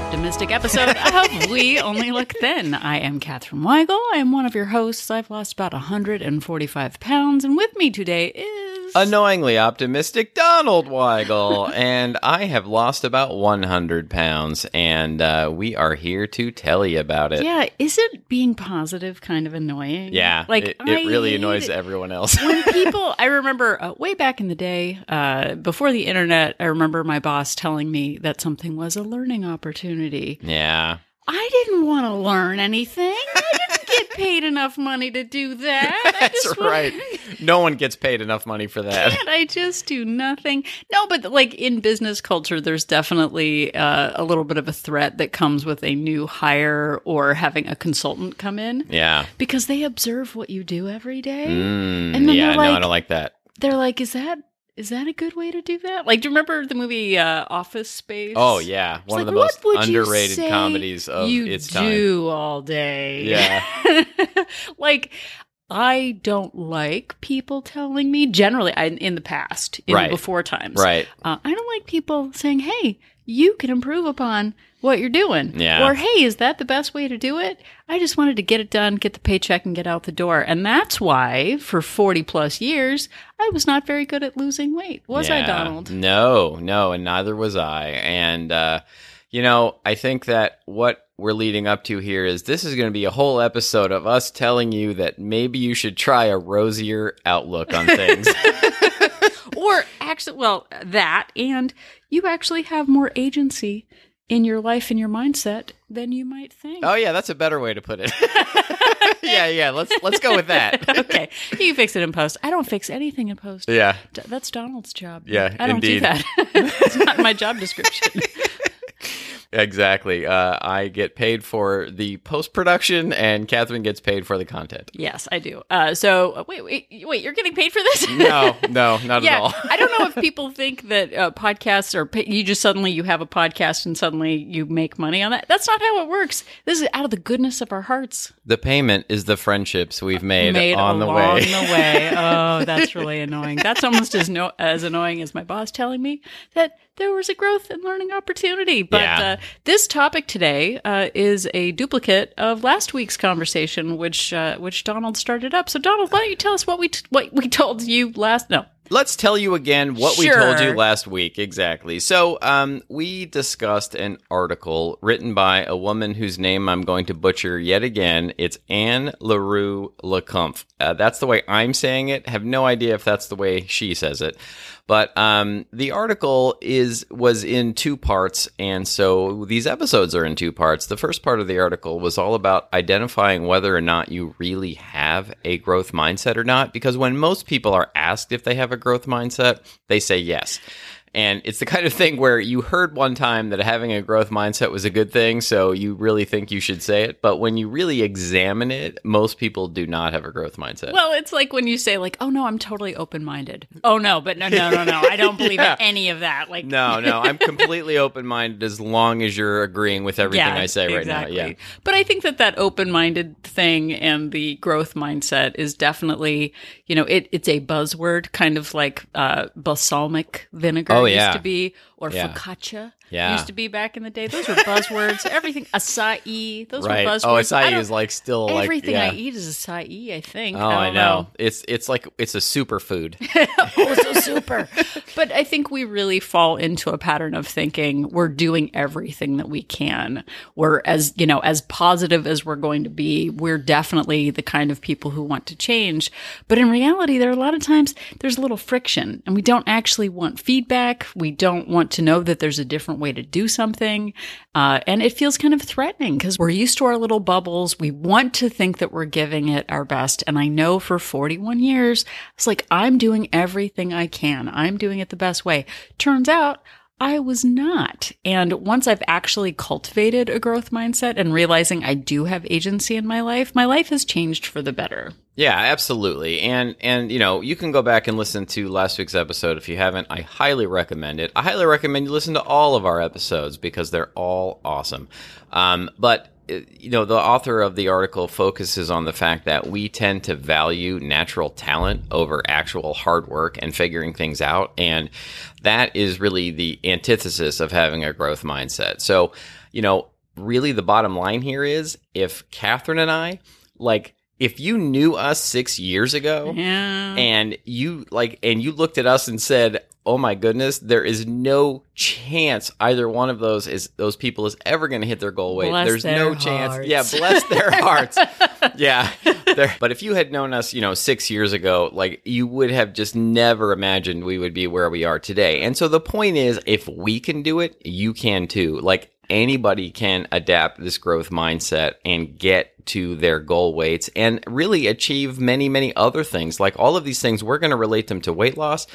optimistic episode of We Only Look Thin. I am Katherine Weigel. I am one of your hosts. I've lost about 145 pounds, and with me today is. Annoyingly optimistic Donald Weigel, and I have lost about 100 pounds, and uh, we are here to tell you about it. yeah, isn't being positive kind of annoying? Yeah, like it, it really annoys it. everyone else. when people i remember uh, way back in the day uh, before the internet i remember my boss telling me that something was a learning opportunity yeah, i didn't want to learn anything i paid enough money to do that that's right. No one gets paid enough money for that. can't I just do nothing? No, but like in business culture, there's definitely uh, a little bit of a threat that comes with a new hire or having a consultant come in Yeah. because they observe what you do every day. Mm, And then yeah, they're no, I don't like that. they're like, is that is that a good way to do that? Like, do you remember the movie uh, Office Space? Oh, yeah. One It's of the most what would you underrated comedies of you its time. do all day. Yeah. like, I don't like people telling me. Generally, I, in the past, in Right. before times, Right. uh, I don't like people saying, "Hey, you can improve upon what you're doing," Yeah. or "Hey, is that the best way to do it?" I just wanted to get it done, get the paycheck, and get out the door. And that's why, for forty plus years, I was not very good at losing weight. Was I, Donald? No, no, and neither was I. And uh, you know, I think that what we're leading up to here is this is going to be a whole episode of us telling you that maybe you should try a rosier outlook on things. or actually, well, that, and you actually have more agency in your life and your mindset than you might think. oh yeah, that's a better way to put it. yeah, yeah, let's let's go with that. okay, you fix it in post. I don't fix anything in post. yeah. That's Donald's job. Yeah, I don't do indeed. that. it's not my job description. Exactly. Uh, I get paid for the post production, and Catherine gets paid for the content. yes, I do. Uh, so uh, wait, wait, wait. You're getting paid for this? No, no, not yeah, at all. I don't know if people think that uh, podcasts are pa- you just suddenly you have a podcast and suddenly you make money on that. That's not how it works. This is out of the goodness of our hearts. The payment is the friendships we've made, made on the way. the way. Oh, that's really annoying. That's almost as no as annoying as my boss telling me that there was a growth and learning opportunity. But Yeah. uh, this topic today uh, is a duplicate of last week's conversation, which uh, which Donald started up. So, Donald, why don't you tell us what we t- what we told you last? No, Let's tell you again what we told you last week. Exactly. So, um, we discussed an article written by a woman whose name I'm going to butcher yet again. It's Anne LaRue Lecompte. Uh, that's the way I'm saying it. Have no idea if that's the way she says it. But um, the article is was in two parts, and so these episodes are in two parts. The first part of the article was all about identifying whether or not you really have a growth mindset or not. Because when most people are asked if they have a growth mindset, they say yes. And it's the kind of thing where you heard one time that having a growth mindset was a good thing, so you really think you should say it. But when you really examine it, most people do not have a growth mindset. well, it's like when you say like, "Oh no, I'm totally open minded." Oh no, but no, no, no, no, I don't believe Yeah. in any of that. Like, No, no, I'm completely open minded as long as you're agreeing with everything I say right exactly. now. Yeah. But I think that that open-minded thing and the growth mindset is definitely, you know, it, it's a buzzword, kind of like uh, balsamic vinegar Oh, Oh, used yeah. to be, or Yeah. focaccia Yeah. used to be back in the day. Those were buzzwords. Everything acai, those Right. were buzzwords. Oh, I acai is like still like everything yeah. I eat is acai. I think. Oh, I don't know. It's it's like it's a superfood. oh, so super. but I think we really fall into a pattern of thinking we're doing everything that we can. We're as, you know, as positive as we're going to be, we're definitely the kind of people who want to change. But in reality, there are a lot of times there's a little friction and we don't actually want feedback. We don't want to know that there's a different way to do something. Uh, and it feels kind of threatening because we're used to our little bubbles. We want to think that we're giving it our best. And I know for 41 years, it's like, I'm doing everything I can. I'm doing it the best way. Turns out I was not. And once I've actually cultivated a growth mindset and realizing I do have agency in my life, my life has changed for the better. Yeah, absolutely. And and you know, you can go back and listen to last week's episode if you haven't. I highly recommend it. I highly recommend you listen to all of our episodes because they're all awesome. Um, but uh, you know, the author of the article focuses on the fact that we tend to value natural talent over actual hard work and figuring things out, and that is really the antithesis of having a growth mindset. So, you know, really the bottom line here is if Catherine and I like if you knew us six years ago Yeah. and you like and you looked at us and said oh my goodness there is no chance either one of those is those people is ever going to hit their goal weight. Bless there's no chance. yeah bless their hearts. Yeah but if you had known us you know six years ago like you would have just never imagined we would be where we are today. And so the point is if we can do it you can too. Like anybody can adapt this growth mindset and get to their goal weights and really achieve many, many other things. Like all of these things, we're going to relate them to weight loss,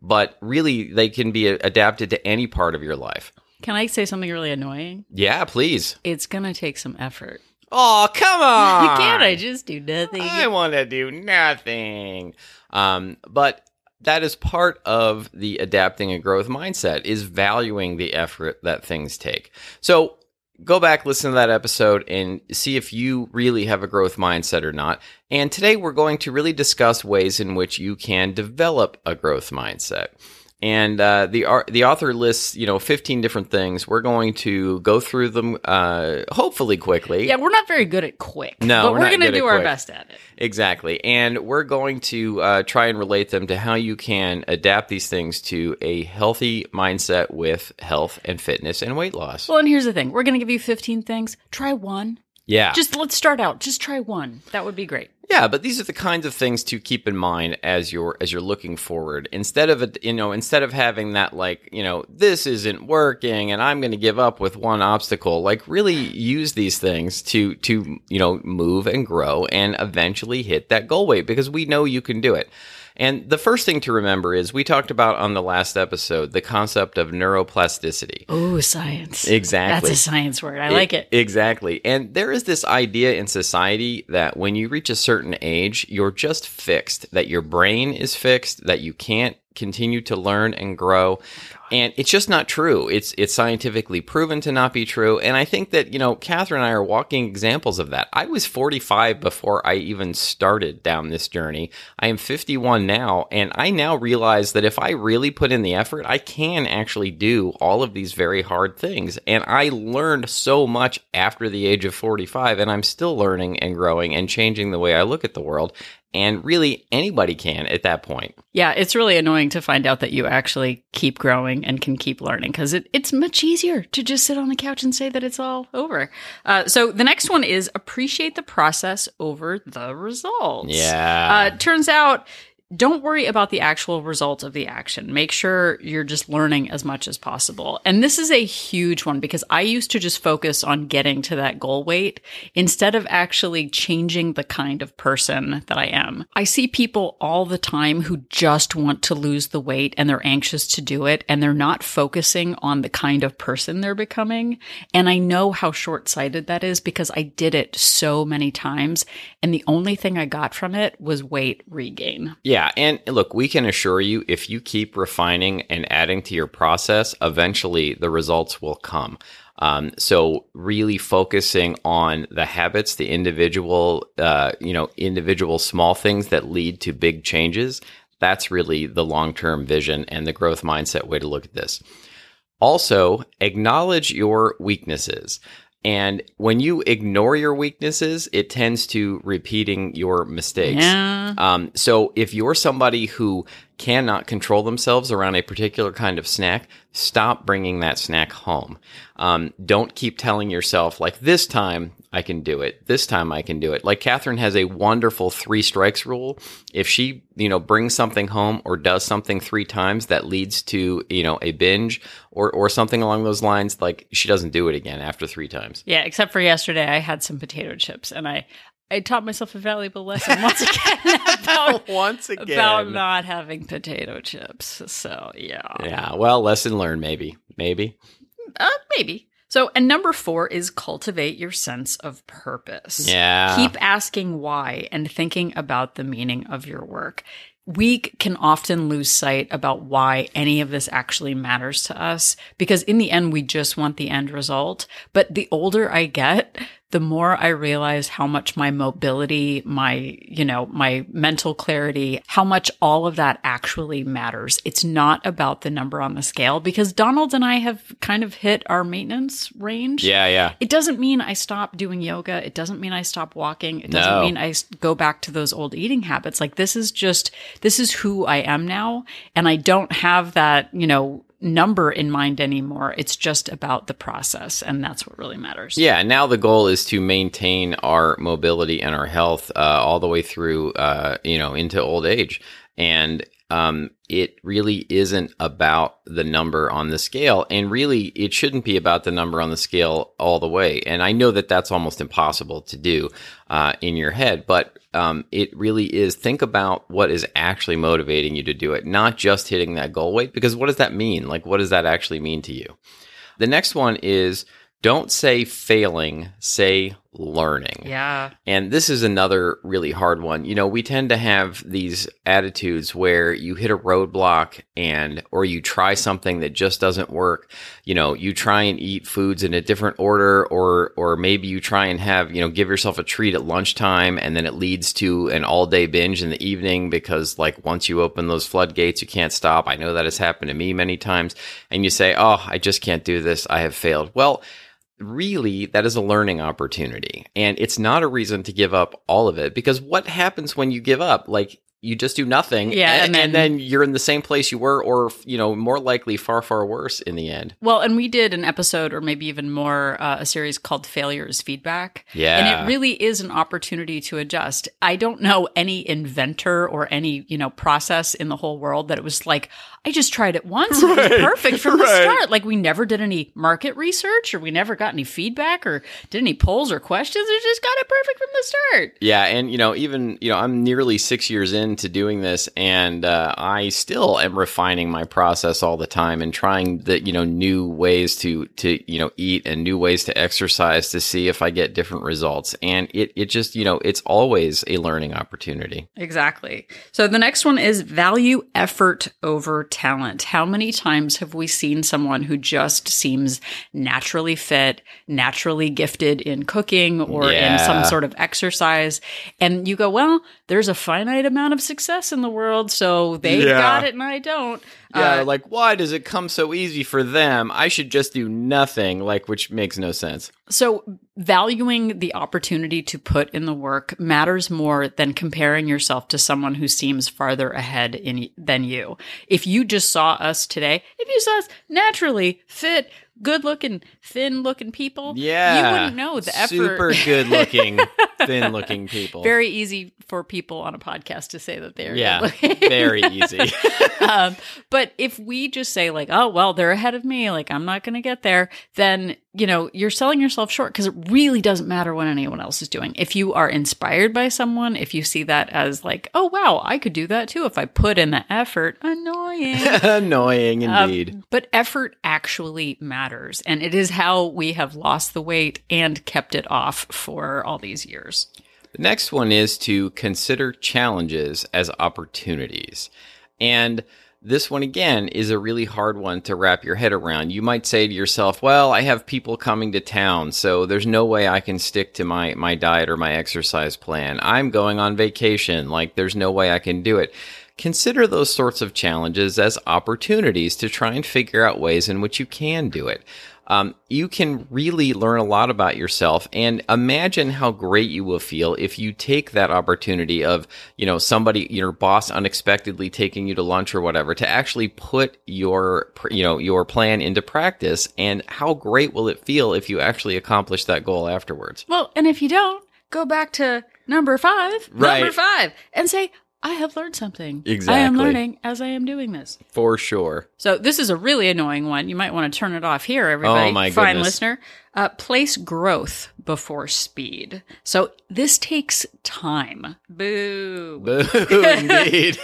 but really they can be adapted to any part of your life. Can I say something really annoying? Yeah, please. It's going to take some effort. Oh, come on. You can't. I just do nothing. I want to do nothing. Um, but that is part of the adapting and growth mindset is valuing the effort that things take. So go back, listen to that episode and see if you really have a growth mindset or not. And today we're going to really discuss ways in which you can develop a growth mindset. And uh, the ar- the author lists, you know, fifteen different things. We're going to go through them, uh, hopefully quickly. yeah, we're not very good at quick. No, but we're we're, going to do our quick. best at it. Exactly. And we're going to uh, try and relate them to how you can adapt these things to a healthy mindset with health and fitness and weight loss. Well, and here's the thing: we're going to give you 15 things. Try one. Yeah. Just let's start out. Just try one. That would be great. yeah, but these are the kinds of things to keep in mind as you're as you're looking forward. Instead of it, you know, instead of having that like, you know, this isn't working and I'm going to give up with one obstacle, like really use these things to to, you know, move and grow and eventually hit that goal weight because we know you can do it. And the first thing to remember is we talked about on the last episode the concept of neuroplasticity. Oh, science. Exactly. That's a science word. I like it. Exactly. And there is this idea in society that when you reach a certain age, you're just fixed, that your brain is fixed, that you can't continue to learn and grow. And it's just not true. It's it's scientifically proven to not be true. And I think that, you know, Catherine and I are walking examples of that. I was 45 before I even started down this journey. I am 51 now, and I now realize that if I really put in the effort, I can actually do all of these very hard things. And I learned so much after the age of 45, and I'm still learning and growing and changing the way I look at the world. And really, anybody can at that point. Yeah, it's really annoying to find out that you actually keep growing and can keep learning because it, it's much easier to just sit on the couch and say that it's all over. Uh, so the next one is appreciate the process over the results. Yeah. Uh, turns out, don't worry about the actual result of the action. Make sure you're just learning as much as possible. And this is a huge one because I used to just focus on getting to that goal weight instead of actually changing the kind of person that I am. I see people all the time who just want to lose the weight and they're anxious to do it and they're not focusing on the kind of person they're becoming. And I know how short sighted that is because I did it so many times. And the only thing I got from it was weight regain. Yeah, and look, we can assure you if you keep refining and adding to your process, eventually the results will come. Um, so really focusing on the habits, the individual, uh, you know, individual small things that lead to big changes. That's really the long term vision and the growth mindset way to look at this. Also, acknowledge your weaknesses. And when you ignore your weaknesses, it tends to repeating your mistakes. Yeah. Um, so if you're somebody who cannot control themselves around a particular kind of snack, stop bringing that snack home. Um, don't keep telling yourself like this time I can do it. This time I can do it. Like Catherine has a wonderful three strikes rule. If she, you know, brings something home or does something three times that leads to, you know, a binge or, or something along those lines, like she doesn't do it again after three times. Yeah, except for yesterday, I had some potato chips, and I I taught myself a valuable lesson once again about Once about not having potato chips. So yeah, Yeah. Well, lesson learned, maybe. Maybe. uh, maybe. So, and number four is cultivate your sense of purpose. Yeah. Keep asking why and thinking about the meaning of your work. We can often lose sight about why any of this actually matters to us because in the end, we just want the end result. But the older I get, the more I realize how much my mobility, my, you know, my mental clarity, how much all of that actually matters. It's not about the number on the scale because Donald and I have kind of hit our maintenance range. Yeah, yeah. It doesn't mean I stop doing yoga. It doesn't mean I stop walking. It doesn't No. mean I go back to those old eating habits. Like this is just, this is who I am now. And I don't have that, you know, number in mind anymore. It's just about the process. And that's what really matters. Yeah, now the goal is to maintain our mobility and our health uh, all the way through, uh, you know, into old age. And um, it really isn't about the number on the scale. And really, it shouldn't be about the number on the scale all the way. And I know that that's almost impossible to do uh, in your head, but um, it really is. Think about what is actually motivating you to do it, not just hitting that goal weight, because what does that mean? Like, what does that actually mean to you? The next one is don't say failing, say learning. Yeah. And this is another really hard one. You know, we tend to have these attitudes where you hit a roadblock and or you try something that just doesn't work. You know, you try and eat foods in a different order or or maybe you try and have, you know, give yourself a treat at lunchtime and then it leads to an all-day binge in the evening because like once you open those floodgates, you can't stop. I know that has happened to me many times and you say, "Oh, I just can't do this. I have failed." Well, really that is a learning opportunity. And it's not a reason to give up all of it because what happens when you give up? Like you just do nothing Yeah, and, and then- and then you're in the same place you were or you know more likely far far worse in the end Well, and we did an episode or maybe even more, uh, a series called "Failures Feedback. Yeah. And it really is an opportunity to adjust. I don't know any inventor or any, you know, process in the whole world that it was like, I just tried it once. and It was perfect from the start. Like we never did any market research or we never got any feedback or did any polls or questions. We just got it perfect from the start. yeah and you know even you know i'm nearly six years into doing this and uh, i still am refining my process all the time and trying the you know new ways to to you know eat and new ways to exercise to see if i get different results and it it just you know it's always a learning opportunity Exactly. So the next one is value effort over talent. How many times have we seen someone who just seems naturally fit, naturally gifted in cooking or in some sort of exercise? And you go, well, there's a finite amount of success in the world, so they Yeah. got it and I don't. Yeah, Uh, like why does it come so easy for them? I should just do nothing, like which makes no sense. So, valuing the opportunity to put in the work matters more than comparing yourself to someone who seems farther ahead in than you. If you just saw us today, if you saw us naturally fit, good looking, thin looking people, Yeah, you wouldn't know the effort. Super good looking, thin looking people. Very easy for people on a podcast to say that they're yeah, very easy. um, but if we just say like, oh well, they're ahead of me, like I'm not going to get there, then you know you're selling yourself short because it really doesn't matter what anyone else is doing. If you are inspired by someone, if you see that as like, oh wow, I could do that too if I put in the effort. Annoying. Annoying Um, indeed. but effort actually matters, and it is how we have lost the weight and kept it off for all these years. The next one is to consider challenges as opportunities. And this one again is a really hard one to wrap your head around. You might say to yourself, well, I have people coming to town, so there's no way I can stick to my, my diet or my exercise plan. I'm going on vacation, like there's no way I can do it. Consider those sorts of challenges as opportunities to try and figure out ways in which you can do it um, you can really learn a lot about yourself and imagine how great you will feel if you take that opportunity of you know somebody your boss unexpectedly taking you to lunch or whatever to actually put your you know your plan into practice and how great will it feel if you actually accomplish that goal afterwards Well, and if you don't, go back to number five, Right. number five, and say, I have learned something. Exactly. I am learning as I am doing this. for sure So this is a really annoying one. You might want to turn it off here, everybody. Oh, my Fine goodness. listener. Uh, place growth before speed. So this takes time. Boo. Boo, indeed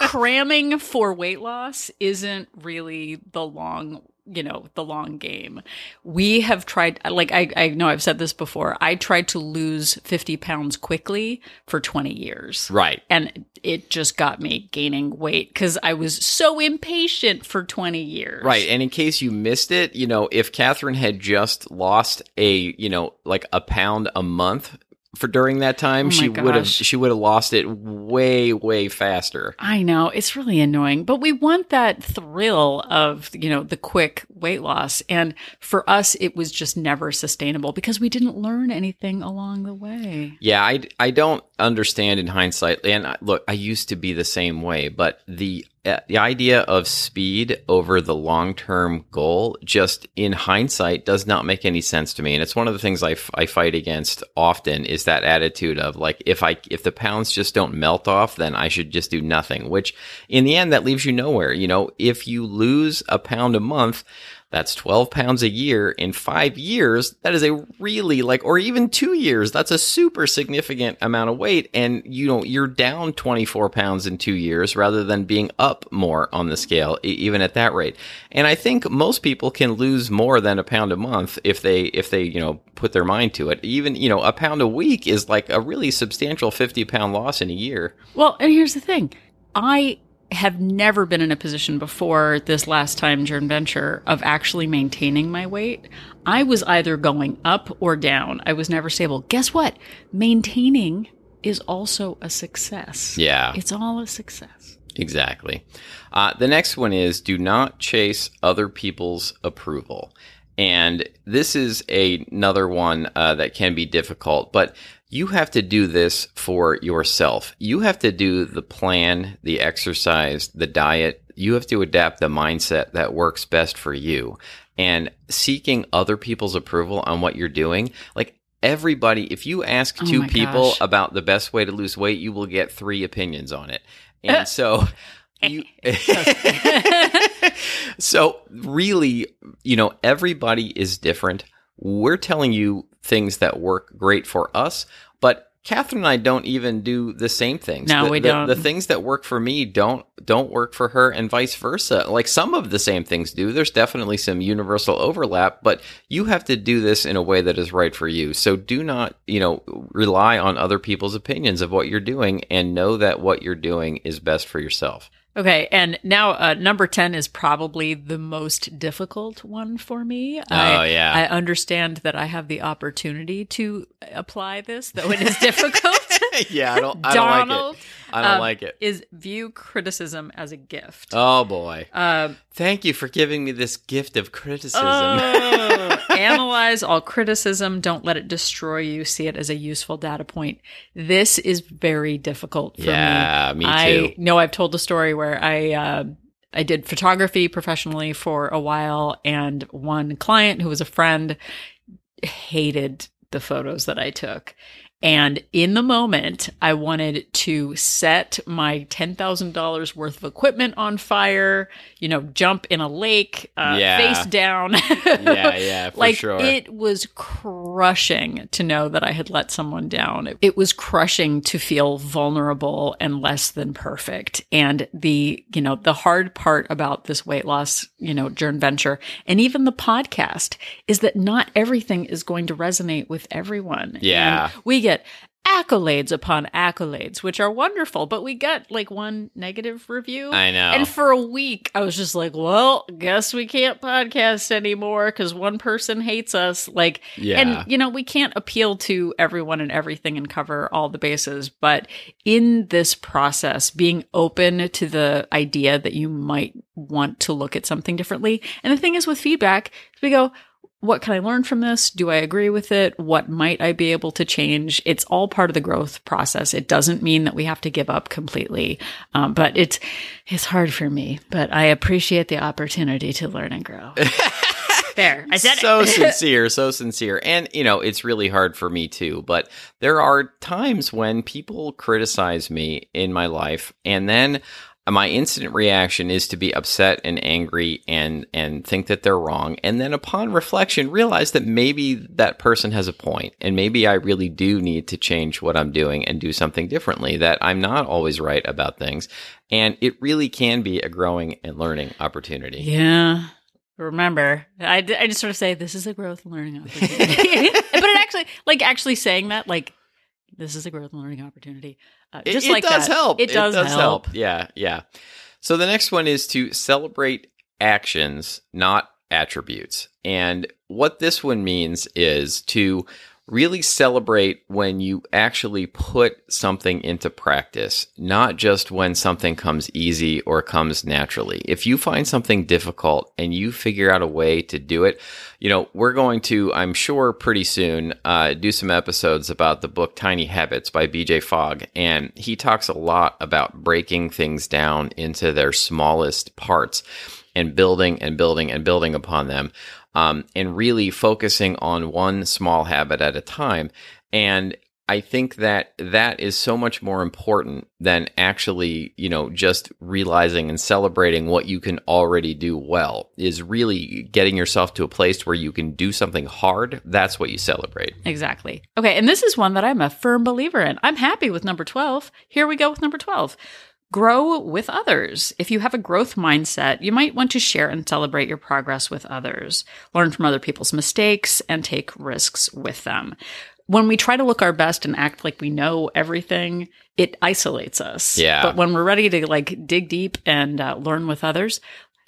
Cramming for weight loss isn't really the long you know, the long game. We have tried, like, I, I know I've said this before. I tried to lose 50 pounds quickly for 20 years. Right. And it just got me gaining weight because I was so impatient for 20 years. Right. And in case you missed it, you know, if Catherine had just lost a, you know, like a pound a month for during that time, Oh she would have she would have lost it way way faster. I know it's really annoying, but we want that thrill of, you know, the quick weight loss. And for us, it was just never sustainable because we didn't learn anything along the way. Yeah, I, I don't understand in hindsight. And I- look, I used to be the same way, but the uh, the idea of speed over the long term goal, just in hindsight, does not make any sense to me. And it's one of the things I, f- I fight against often is that attitude of like if I if the pounds just don't melt off, then I should just do nothing. Which in the end, that leaves you nowhere. You know, if you lose a pound a month. That's 12 pounds a year in five years. That is a really like, or even two years. That's a super significant amount of weight. And you know, you're down 24 pounds in two years rather than being up more on the scale, even at that rate. And I think most people can lose more than a pound a month if they, if they, you know, put their mind to it. Even, you know, a pound a week is like a really substantial 50 pound loss in a year. Well, and here's the thing I have never been in a position before this last time joint venture of actually maintaining my weight. I was either going up or down. I was never stable. Guess what? Maintaining is also a success. Yeah. It's all a success. Exactly. Uh, the next one is do not chase other people's approval. And this is a, another one uh, that can be difficult, but you have to do this for yourself. You have to do the plan, the exercise, the diet. You have to adapt the mindset that works best for you. And seeking other people's approval on what you're doing, like everybody, if you ask Oh two people gosh. about the best way to lose weight, you will get three opinions on it. And so you So really, you know, everybody is different. We're telling you things that work great for us, but Catherine and I don't even do the same things. No, The- we the- don't. The things that work for me don't don't work for her, and vice versa. Like some of the same things do. There's definitely some universal overlap, but you have to do this in a way that is right for you. So do not, you know, rely on other people's opinions of what you're doing, and know that what you're doing is best for yourself. Okay, and now uh, number 10 is probably the most difficult one for me. Oh, yeah. I understand that I have the opportunity to apply this, though it is difficult. yeah, I don't. I Donald I don't um, like it. is view criticism as a gift. Oh boy. Um, Thank you for giving me this gift of criticism. oh, analyze all criticism. Don't let it destroy you. See it as a useful data point. This is very difficult for me. yeah, me too. I know I've told the story where I uh, I did photography professionally for a while, and one client who was a friend hated the photos that I took. And in the moment, I wanted to set my $10,000 worth of equipment on fire, you know, jump in a lake, uh, Yeah. face down. yeah, yeah, for like sure. it was crushing to know that I had let someone down. It, it was crushing to feel vulnerable and less than perfect. And the, you know, the hard part about this weight loss, you know, journey venture and even the podcast is that not everything is going to resonate with everyone. Yeah. And we get accolades upon accolades, which are wonderful, but we got like one negative review. I know. And for a week, I was just like, well, guess we can't podcast anymore because one person hates us. Like, Yeah. and you know, we can't appeal to everyone and everything and cover all the bases. But in this process, being open to the idea that you might want to look at something differently. And the thing is with feedback, we go, what can I learn from this? Do I agree with it? What might I be able to change? It's all part of the growth process. It doesn't mean that we have to give up completely, um, but it's it's hard for me. But I appreciate the opportunity to learn and grow. there, I said it. so sincere, so sincere. And, you know, it's really hard for me too. But there are times when people criticize me in my life, and then my instant reaction is to be upset and angry and and think that they're wrong and then upon reflection realize that maybe that person has a point and maybe I really do need to change what I'm doing and do something differently that I'm not always right about things and it really can be a growing and learning opportunity. yeah. remember, I, I just sort of say this is a growth and learning opportunity. but it actually, like actually saying that, like this is a growth and learning opportunity. Uh, It- just it, like does that. help. It does, help. Yeah, yeah. So the next one is to celebrate actions, not attributes. And what this one means is to really celebrate when you actually put something into practice, not just when something comes easy or comes naturally. If you find something difficult and you figure out a way to do it, you know, we're going to, I'm sure, pretty soon uh, do some episodes about the book Tiny Habits by BJ Fogg. And he talks a lot about breaking things down into their smallest parts and building and building and building upon them um, and really focusing on one small habit at a time. And I think that that is so much more important than actually, you know, just realizing and celebrating what you can already do well is really getting yourself to a place where you can do something hard. That's what you celebrate. Exactly. Okay, and this is one that I'm a firm believer in. I'm happy with number 12. Here we go with number 12. Grow with others. If you have a growth mindset, you might want to share and celebrate your progress with others, learn from other people's mistakes, and take risks with them. When we try to look our best and act like we know everything, it isolates us. Yeah. But when we're ready to like dig deep and uh, learn with others,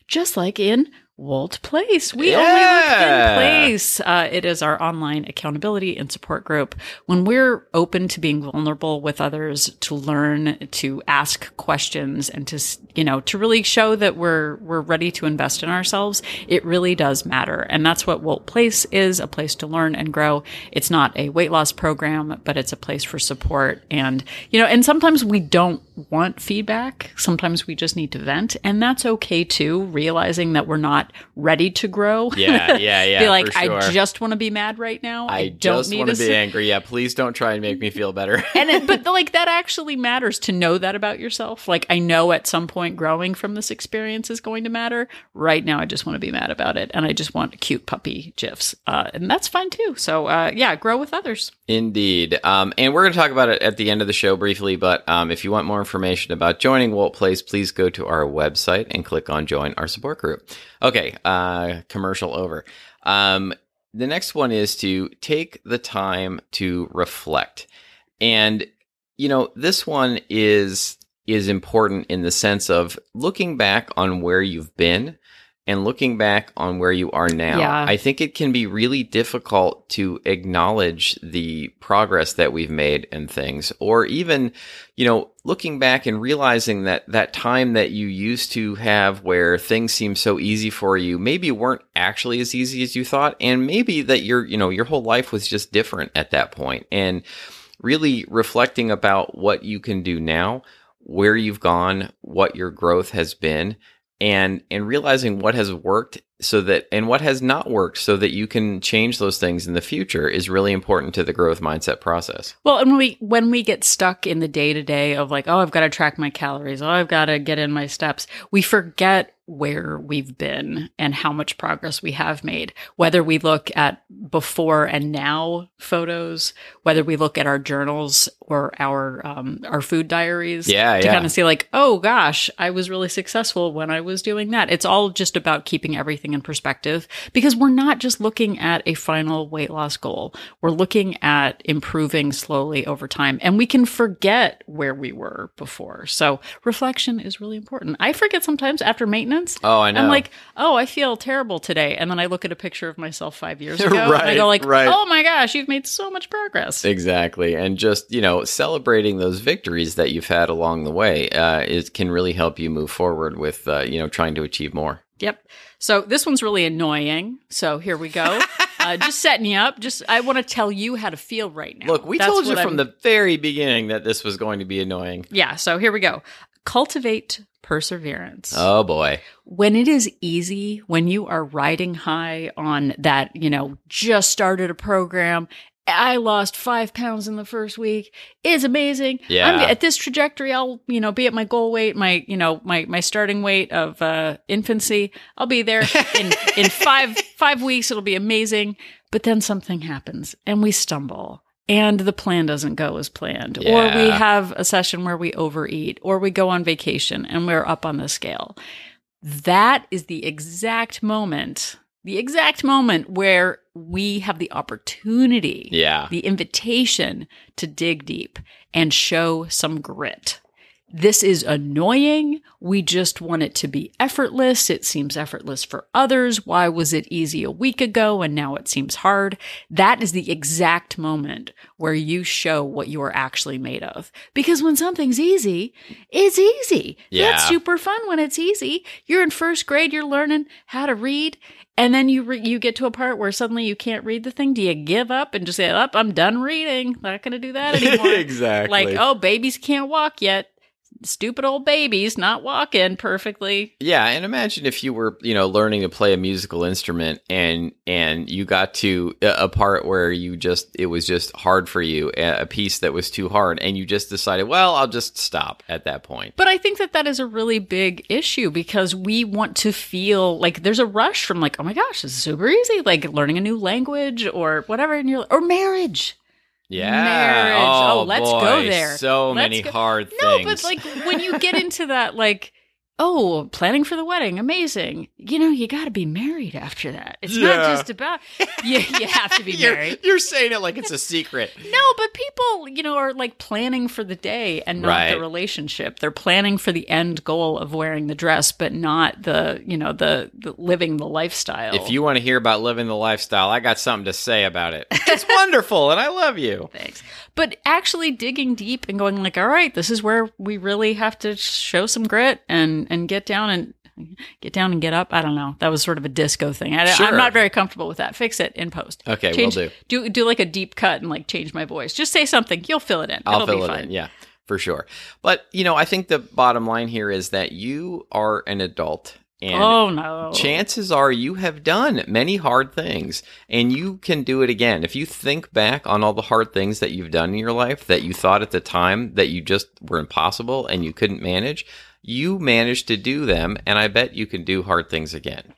just like in WOLT Place, we only look in place. Uh, it is our online accountability and support group. When we're open to being vulnerable with others, to learn, to ask questions, and to you know to really show that we're we're ready to invest in ourselves, it really does matter. And that's what WOLT Place is: a place to learn and grow. It's not a weight loss program, but it's a place for support. And you know, and sometimes we don't want feedback. Sometimes we just need to vent, and that's okay too. Realizing that we're not ready to grow. Yeah, yeah, yeah. be like, for sure. I just want to be mad right now. I, I don't need want to to be angry. Yeah, please don't try and make me feel better. and it, but like that actually matters to know that about yourself. Like I know at some point growing from this experience is going to matter. Right now, I just want to be mad about it, and I just want cute puppy gifs, uh, and that's fine too. So uh, yeah, grow with others. Indeed. Um, and we're going to talk about it at the end of the show briefly. But um, if you want more information about joining WOLT Place, please go to our website and click on Join Our Support Group. Okay, uh, commercial over. Um, the next one is to take the time to reflect. And, you know, this one is is important in the sense of looking back on where you've been and looking back on where you are now. Yeah. I think it can be really difficult to acknowledge the progress that we've made and things, or even, you know, looking back and realizing that that time that you used to have where things seemed so easy for you maybe weren't actually as easy as you thought. And maybe that your, you know, your whole life was just different at that point. And really reflecting about what you can do now, where you've gone, what your growth has been, and and realizing what has worked so that and what has not worked so that you can change those things in the future is really important to the growth mindset process. Well, and when we when we get stuck in the day to day of like, oh, I've got to track my calories, oh, I've got to get in my steps, we forget where we've been and how much progress we have made. Whether we look at before and now photos, whether we look at our journals or our um, our food diaries, Yeah, to yeah. kind of see like, oh gosh, I was really successful when I was doing that. It's all just about keeping everything in perspective because we're not just looking at a final weight loss goal. We're looking at improving slowly over time and we can forget where we were before. So reflection is really important. I forget sometimes after maintenance. Oh, I know. I'm like, oh, I feel terrible today. And then I look at a picture of myself five years ago and I go like, right. oh my gosh, you've made so much progress. Exactly, and just you know celebrating those victories that you've had along the way uh, is can really help you move forward with uh, you know trying to achieve more. Yep. So this one's really annoying. So here we go. uh, just setting you up. Just I want to tell you how to feel right now. Look, we That's told you from I'm- the very beginning that this was going to be annoying. yeah. So here we go. Cultivate perseverance. Oh boy, when it is easy, when you are riding high on that, you know, just started a program. I lost five pounds in the first week. It's amazing. Yeah. I'm at this trajectory. I'll, you know, be at my goal weight, my, you know, my, my starting weight of, uh, infancy. I'll be there in, in five, five weeks. It'll be amazing. But then something happens and we stumble and the plan doesn't go as planned. Or we have a session where we overeat or we go on vacation and we're up on the scale that is the exact moment, the exact moment where we have the opportunity, Yeah. the invitation to dig deep and show some grit. This is annoying. We just want it to be effortless. It seems effortless for others. Why was it easy a week ago and now it seems hard? That is the exact moment where you show what you are actually made of. Because when something's easy, it's easy. Yeah. That's super fun when it's easy. You're in first grade, you're learning how to read, and then you re- you get to a part where suddenly you can't read the thing. Do you give up and just say, "Up, I'm done reading. Not going to do that anymore." exactly. Like, oh, babies can't walk yet. Stupid old babies not walking perfectly. Yeah, and imagine if you were, you know, learning to play a musical instrument and and you got to a part where you just it was just hard for you, a piece that was too hard and you just decided, well, I'll just stop at that point. But I think that that is a really big issue because we want to feel like there's a rush from like, oh my gosh, this is super easy, like learning a new language or whatever, and you're or marriage. Yeah. Marriage. Oh, Oh, let's boy, go there. So Let's many go- hard No, things. but like when you get into that, like, oh, planning for the wedding, amazing. You know, you got to be married after that. It's Yeah. not just about you. You have to be you're, married. you're saying it like it's a secret. No, but people, you know, are like planning for the day and not Right. the relationship. They're planning for the end goal of wearing the dress, but not the, you know, the, the living the lifestyle. If you want to hear about living the lifestyle, I got something to say about it. It's wonderful and I love you. Thanks. But actually digging deep and going like, all right, this is where we really have to show some grit and and get down and get down and get up. I don't know. That was sort of a disco thing. I, Sure. I'm not very comfortable with that. Fix it in post. Okay, will change, do. Do do like a deep cut and like change my voice. Just say something. You'll fill it in. I'll It'll fill be it fine. in. Yeah, for sure. But, you know, I think the bottom line here is that you are an adult and oh no. chances are you have done many hard things and you can do it again. If you think back on all the hard things that you've done in your life that you thought at the time that you just were impossible and you couldn't manage, you managed to do them. And I bet you can do hard things again.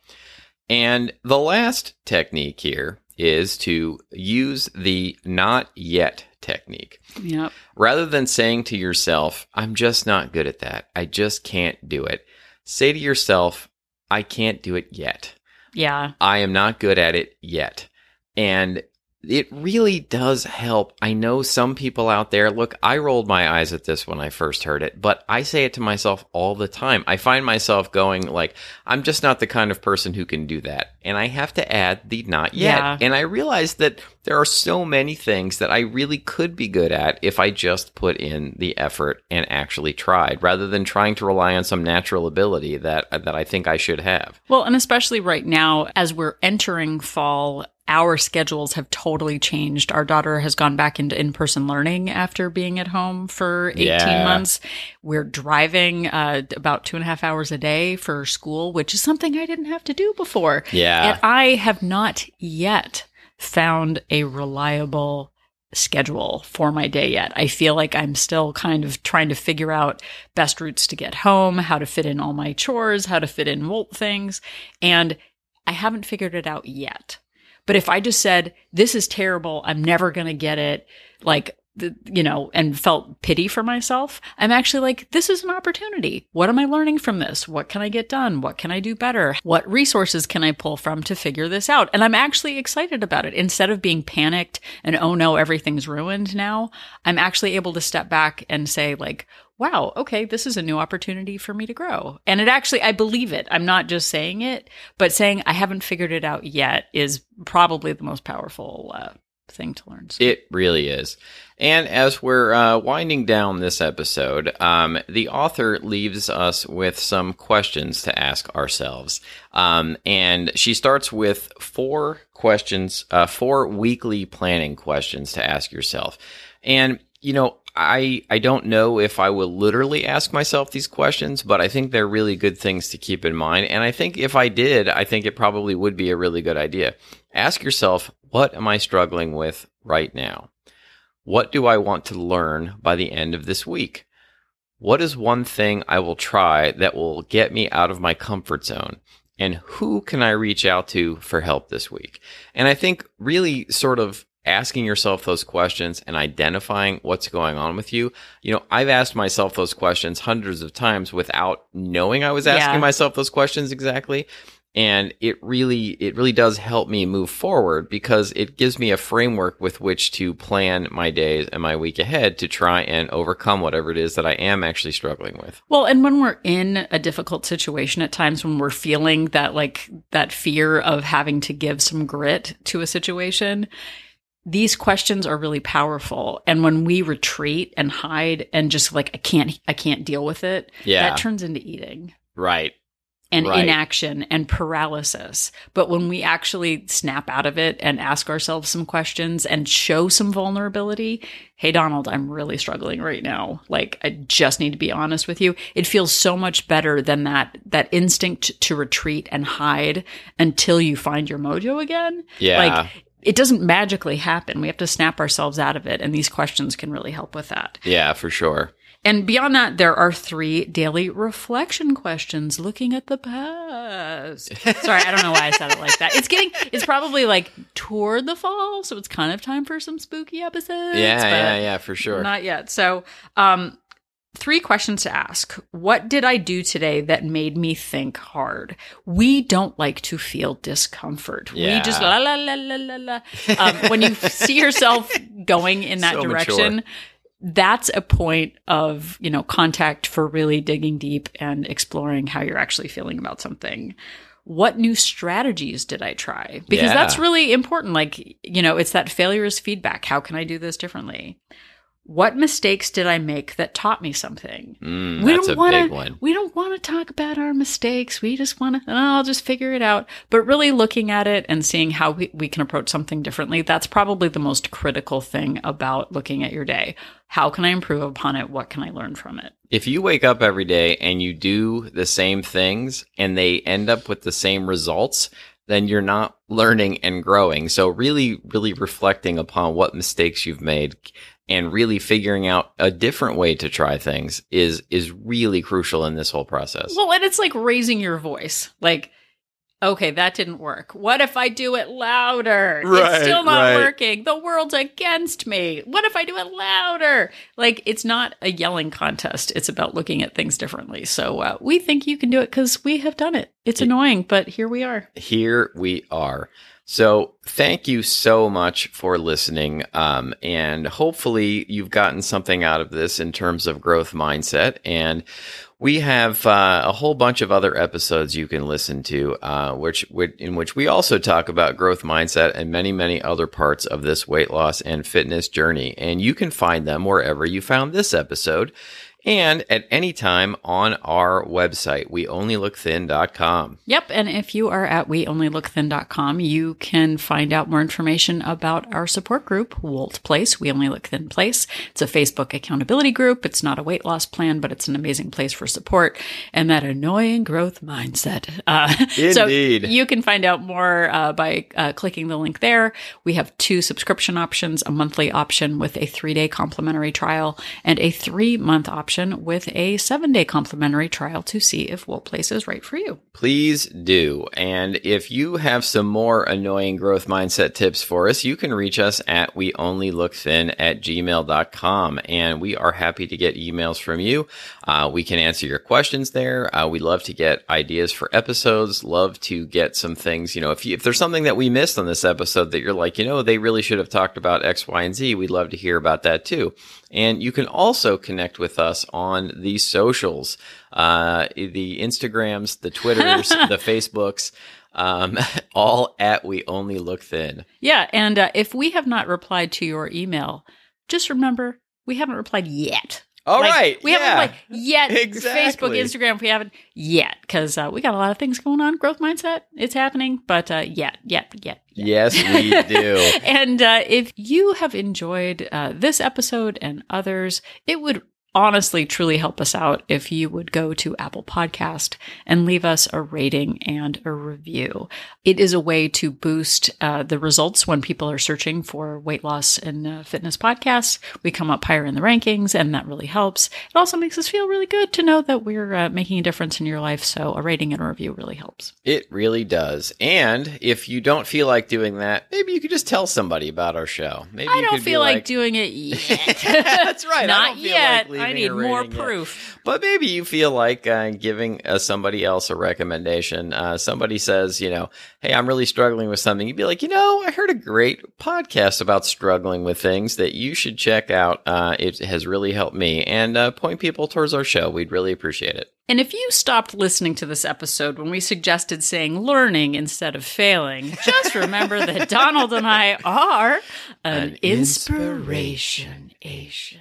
And the last technique here is to use the not yet technique. Yep. Rather than saying to yourself, I'm just not good at that, I just can't do it, say to yourself, I can't do it yet. Yeah. I am not good at it yet. And it really does help. I know some people out there, look, I rolled my eyes at this when I first heard it, but I say it to myself all the time. I find myself going like, I'm just not the kind of person who can do that. And I have to add the not yet. Yeah. And I realize that there are so many things that I really could be good at if I just put in the effort and actually tried rather than trying to rely on some natural ability that that I think I should have. Well, and especially right now, as we're entering fall, our schedules have totally changed. Our daughter has gone back into in person learning after being at home for 18 Yeah. months. We're driving uh, about two and a half hours a day for school, which is something I didn't have to do before. Yeah. And I have not yet found a reliable schedule for my day yet. I feel like I'm still kind of trying to figure out best routes to get home, how to fit in all my chores, how to fit in Volt things, and I haven't figured it out yet. But if I just said, this is terrible, I'm never going to get it, like, the, you know, and felt pity for myself, I'm actually like, this is an opportunity. What am I learning from this? What can I get done? What can I do better? What resources can I pull from to figure this out? And I'm actually excited about it. Instead of being panicked and, oh no, everything's ruined now, I'm actually able to step back and say, like, wow, okay, this is a new opportunity for me to grow. And it actually, I believe it. I'm not just saying it, but saying I haven't figured it out yet is probably the most powerful uh, thing to learn. So- It really is. And as we're uh, winding down this episode, um, the author leaves us with some questions to ask ourselves. Um, and she starts with four questions, uh, four weekly planning questions to ask yourself. And, you know, I, I don't know if I will literally ask myself these questions, but I think they're really good things to keep in mind. And I think if I did, I think it probably would be a really good idea. Ask yourself, what am I struggling with right now? What do I want to learn by the end of this week? What is one thing I will try that will get me out of my comfort zone? And who can I reach out to for help this week? And I think really sort of asking yourself those questions and identifying what's going on with you. You know, I've asked myself those questions hundreds of times without knowing I was asking Yeah. myself those questions exactly. And it really, it really does help me move forward because it gives me a framework with which to plan my days and my week ahead to try and overcome whatever it is that I am actually struggling with. Well, and when we're in a difficult situation at times when we're feeling that like that fear of having to give some grit to a situation, these questions are really powerful. And when we retreat and hide and just like I can't I can't deal with it, Yeah. that turns into eating Right. and Right. inaction and paralysis. But when we actually snap out of it and ask ourselves some questions and show some vulnerability, hey, Donald, I'm really struggling right now. Like, I just need to be honest with you. It feels so much better than that, that instinct to retreat and hide until you find your mojo again. Yeah. Like, it doesn't magically happen. We have to snap ourselves out of it. And these questions can really help with that. Yeah, for sure. And beyond that, there are three daily reflection questions looking at the past. Sorry, I don't know why I said it like that. It's getting, it's probably like toward the fall, so it's kind of time for some spooky episodes. Yeah, yeah, yeah, for sure. Not yet. So, um, three questions to ask. What did I do today that made me think hard? We don't like to feel discomfort. Yeah. We just la la la la la la. Um, when you see yourself going in that So direction, mature. that's a point of you know contact for really digging deep and exploring how you're actually feeling about something what new strategies did i try because Yeah. that's really important like you know it's that failure is feedback how can i do this differently what mistakes did i make that taught me something? Mm, we that's don't a want big to one. we don't want to talk about our mistakes. We just want to oh, i'll just figure it out. But really looking at it and seeing how we, we can approach something differently that's probably the most critical thing about looking at your day. How can i improve upon it? What can i learn from it? If you wake up every day and you do the same things and they end up with the same results, then you're not learning and growing. So really, really reflecting upon what mistakes you've made and really figuring out a different way to try things is is really crucial in this whole process. well and it's like raising your voice. Like okay that didn't work. What if i do it louder? Right, it's still not right. working. The world's against me. What if i do it louder? Like it's not a yelling contest. It's about looking at things differently. So uh, we think you can do it because we have done it. It's annoying but here we are. Here we are. So thank you so much for listening. Um, and hopefully you've gotten something out of this in terms of growth mindset. And we have uh, a whole bunch of other episodes you can listen to, uh, which, which in which we also talk about growth mindset and many, many other parts of this weight loss and fitness journey. And you can find them wherever you found this episode. And at any time on our website, weonlylookthin.com. Yep. And if you are at weonlylookthin.com, you can find out more information about our support group, WOLT Place, We Only Look Thin Place. It's a Facebook accountability group. It's not a weight loss plan, but it's an amazing place for support and that annoying growth mindset. Uh, so Indeed. you can find out more uh, by uh, clicking the link there. We have two subscription options, a monthly option with a three day complimentary trial and a three month option with a seven day complimentary trial to see if WOLT Place is right for you. Please do. And if you have some more annoying growth mindset tips for us, you can reach us at we only look thin at gmail.com. And we are happy to get emails from you. Uh, we can answer your questions there. Uh, we love to get ideas for episodes, love to get some things, you know, if you, if there's something that we missed on this episode that you're like, you know, they really should have talked about X, Y, and Z, we'd love to hear about that too. And you can also connect with us on the socials, uh, the Instagrams, the Twitters, the Facebooks, um, all at We Only Look Thin. Yeah, and uh, if we have not replied to your email, just remember we haven't replied yet. All Like, right, we yeah. haven't like yet. Exactly. Facebook, Instagram, we haven't yet because uh, we got a lot of things going on. Growth mindset, it's happening, but uh, yet, yet, yet. yet. Yes, we do. and uh, if you have enjoyed uh, this episode and others, it would honestly truly help us out if you would go to Apple Podcast and leave us a rating and a review. It is a way to boost uh, the results when people are searching for weight loss and uh, fitness podcasts. We come up higher in the rankings, and that really helps. It also makes us feel really good to know that we're uh, making a difference in your life. So a rating and a review really helps. It really does. And if you don't feel like doing that, maybe you could just tell somebody about our show. Maybe I don't feel like, like doing it yet. That's right. I Not don't feel yet. like I need more proof. But maybe you feel like uh, giving uh, somebody else a recommendation. Uh, somebody says, you know, hey, I'm really struggling with something. You'd be like, you know, I heard a great podcast about struggling with things that you should check out. Uh, it has really helped me. And uh, point people towards our show. We'd really appreciate it. And if you stopped listening to this episode when we suggested saying learning instead of failing, just remember that Donald and I are an, An inspiration. Asian.